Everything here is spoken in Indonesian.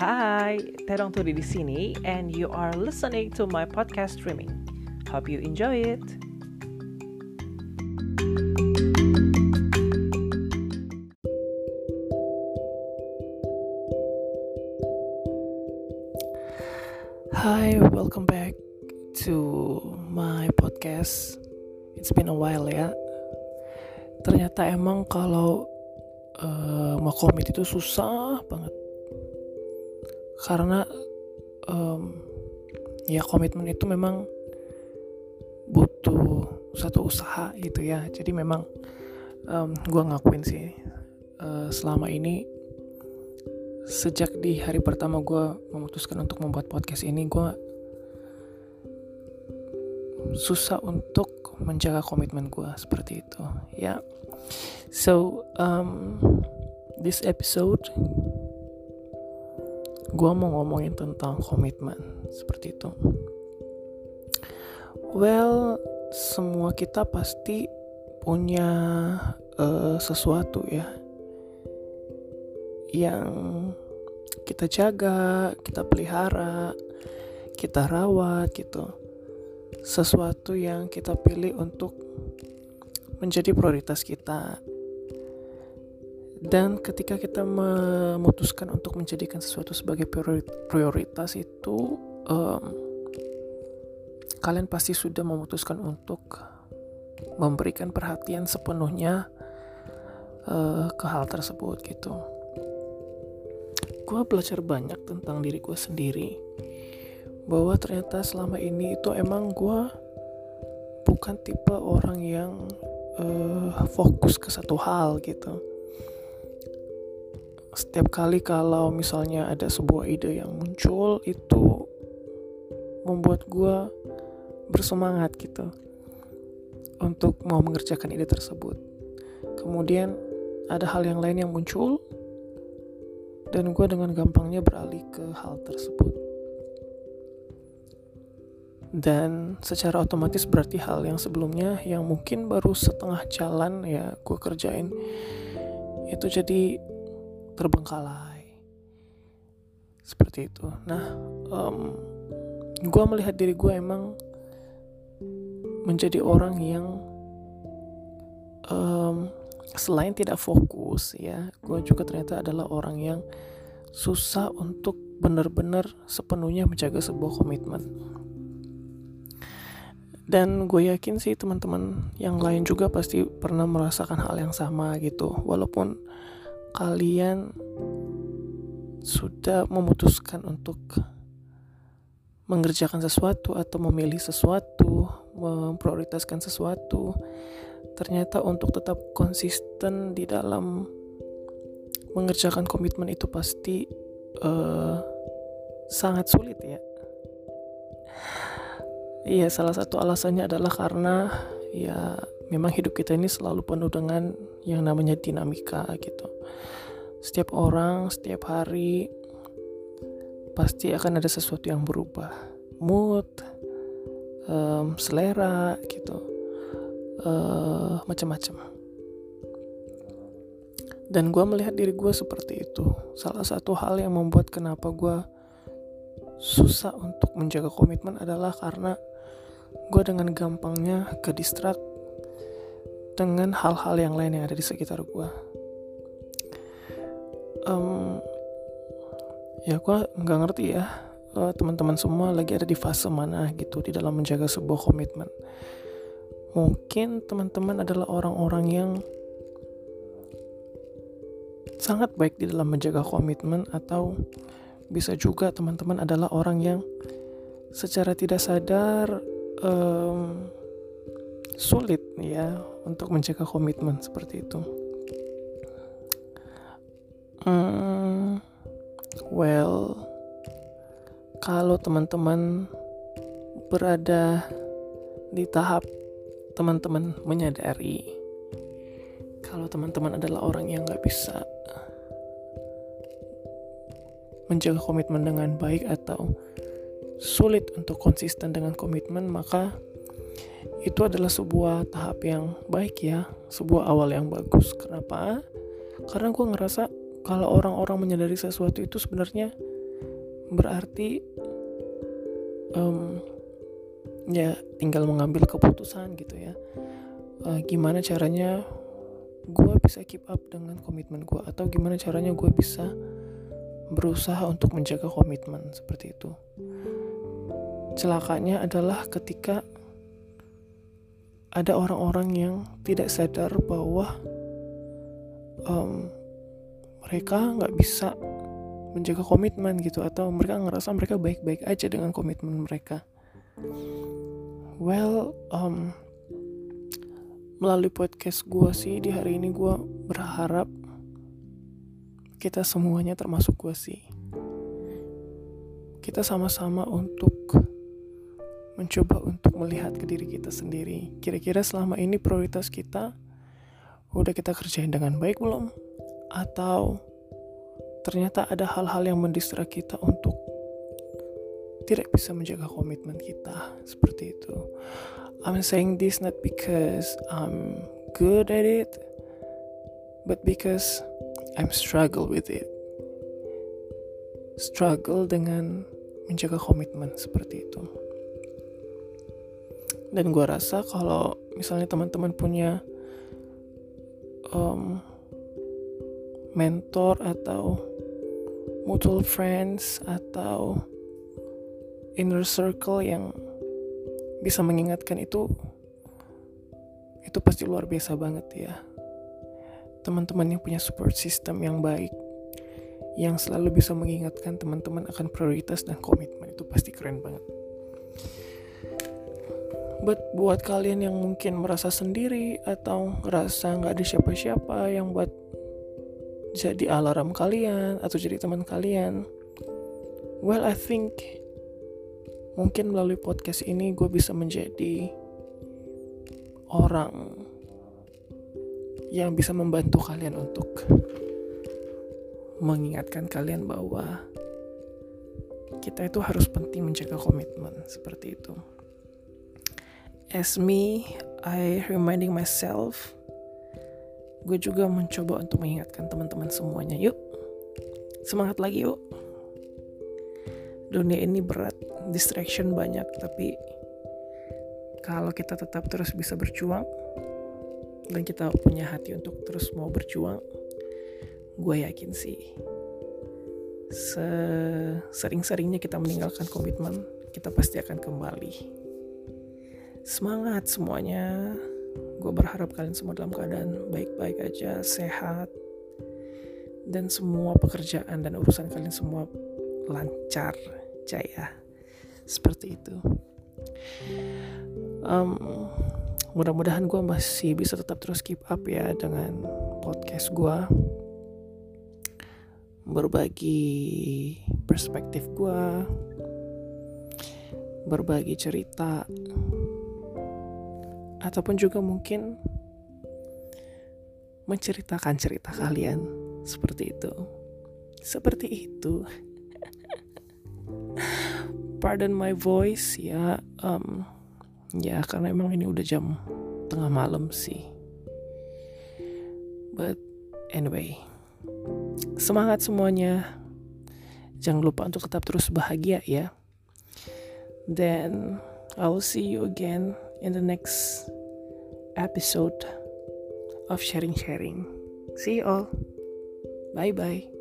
Hai, Terong Turi di sini and you are listening to my podcast streaming. Hope you enjoy it. Hi, welcome back to my podcast. It's been a while ya. Ternyata emang kalau uh, mau komit itu susah banget karena um, ya komitmen itu memang butuh satu usaha gitu ya jadi memang um, gue ngakuin sih uh, selama ini sejak di hari pertama gue memutuskan untuk membuat podcast ini gue susah untuk menjaga komitmen gue seperti itu ya yeah. so um, this episode gue mau ngomongin tentang komitmen seperti itu. Well, semua kita pasti punya uh, sesuatu ya yang kita jaga, kita pelihara, kita rawat gitu. Sesuatu yang kita pilih untuk menjadi prioritas kita dan ketika kita memutuskan untuk menjadikan sesuatu sebagai prioritas itu um, kalian pasti sudah memutuskan untuk memberikan perhatian sepenuhnya uh, ke hal tersebut gitu. Gue belajar banyak tentang diri gue sendiri bahwa ternyata selama ini itu emang gue bukan tipe orang yang uh, fokus ke satu hal gitu setiap kali kalau misalnya ada sebuah ide yang muncul itu membuat gue bersemangat gitu untuk mau mengerjakan ide tersebut. Kemudian ada hal yang lain yang muncul dan gue dengan gampangnya beralih ke hal tersebut. Dan secara otomatis berarti hal yang sebelumnya yang mungkin baru setengah jalan ya gue kerjain itu jadi terbengkalai. Seperti itu. Nah um, gue melihat diri gue emang menjadi orang yang um, selain tidak fokus ya gue juga ternyata adalah orang yang susah untuk benar-benar sepenuhnya menjaga sebuah komitmen. Dan gue yakin sih teman-teman yang lain juga pasti pernah merasakan hal yang sama gitu. Walaupun kalian sudah memutuskan untuk mengerjakan sesuatu atau memilih sesuatu, memprioritaskan sesuatu, ternyata untuk tetap konsisten di dalam mengerjakan komitmen itu pasti uh, sangat sulit ya. Iya, salah satu alasannya adalah karena ya memang hidup kita ini selalu penuh dengan yang namanya dinamika gitu. Setiap orang, setiap hari pasti akan ada sesuatu yang berubah. Mood, um, selera gitu. Uh, macam-macam. Dan gue melihat diri gue seperti itu. Salah satu hal yang membuat kenapa gue susah untuk menjaga komitmen adalah karena gue dengan gampangnya ke distract dengan hal-hal yang lain yang ada di sekitar gue um, ya gue nggak ngerti ya uh, teman-teman semua lagi ada di fase mana gitu di dalam menjaga sebuah komitmen mungkin teman-teman adalah orang-orang yang sangat baik di dalam menjaga komitmen atau bisa juga teman-teman adalah orang yang secara tidak sadar um, sulit ya untuk menjaga komitmen seperti itu. Hmm, well, kalau teman-teman berada di tahap teman-teman menyadari kalau teman-teman adalah orang yang nggak bisa menjaga komitmen dengan baik atau sulit untuk konsisten dengan komitmen maka itu adalah sebuah tahap yang baik ya sebuah awal yang bagus. Kenapa? Karena gue ngerasa kalau orang-orang menyadari sesuatu itu sebenarnya berarti um, ya tinggal mengambil keputusan gitu ya. Uh, gimana caranya gue bisa keep up dengan komitmen gue atau gimana caranya gue bisa berusaha untuk menjaga komitmen seperti itu. Celakanya adalah ketika ada orang-orang yang tidak sadar bahwa um, mereka nggak bisa menjaga komitmen gitu atau mereka ngerasa mereka baik-baik aja dengan komitmen mereka. Well, um, melalui podcast gue sih di hari ini gue berharap kita semuanya termasuk gue sih. Kita sama-sama untuk mencoba untuk melihat ke diri kita sendiri. Kira-kira selama ini prioritas kita udah kita kerjain dengan baik belum atau ternyata ada hal-hal yang mendistra kita untuk tidak bisa menjaga komitmen kita seperti itu I'm saying this not because I'm good at it, but because I'm struggle with it. Struggle dengan menjaga komitmen seperti itu. Dan gue rasa kalau misalnya teman-teman punya um, mentor atau mutual friends atau inner circle yang bisa mengingatkan itu itu pasti luar biasa banget ya. Teman-teman yang punya support system yang baik yang selalu bisa mengingatkan teman-teman akan prioritas dan komitmen itu pasti keren banget. But buat kalian yang mungkin merasa sendiri atau ngerasa nggak ada siapa-siapa yang buat jadi alarm kalian atau jadi teman kalian, well I think mungkin melalui podcast ini gue bisa menjadi orang yang bisa membantu kalian untuk mengingatkan kalian bahwa kita itu harus penting menjaga komitmen seperti itu. As me, I reminding myself, gue juga mencoba untuk mengingatkan teman-teman semuanya. Yuk, semangat lagi yuk. Dunia ini berat, distraction banyak tapi kalau kita tetap terus bisa berjuang dan kita punya hati untuk terus mau berjuang gue yakin sih sering-seringnya kita meninggalkan komitmen kita pasti akan kembali semangat semuanya gue berharap kalian semua dalam keadaan baik-baik aja sehat. Dan semua pekerjaan dan urusan kalian semua lancar jaya. Seperti itu. Um, mudah-mudahan gue masih bisa tetap terus keep up ya dengan podcast gue berbagi perspektif gue berbagi cerita ataupun juga mungkin menceritakan cerita kalian seperti itu. Seperti itu. Pardon my voice ya um, ya karena emang ini udah jam tengah malam sih. But anyway semangat semuanya. Jangan lupa untuk tetap terus bahagia ya. Then I'll see you again in the next episode of sharing sharing. See you all. Bye bye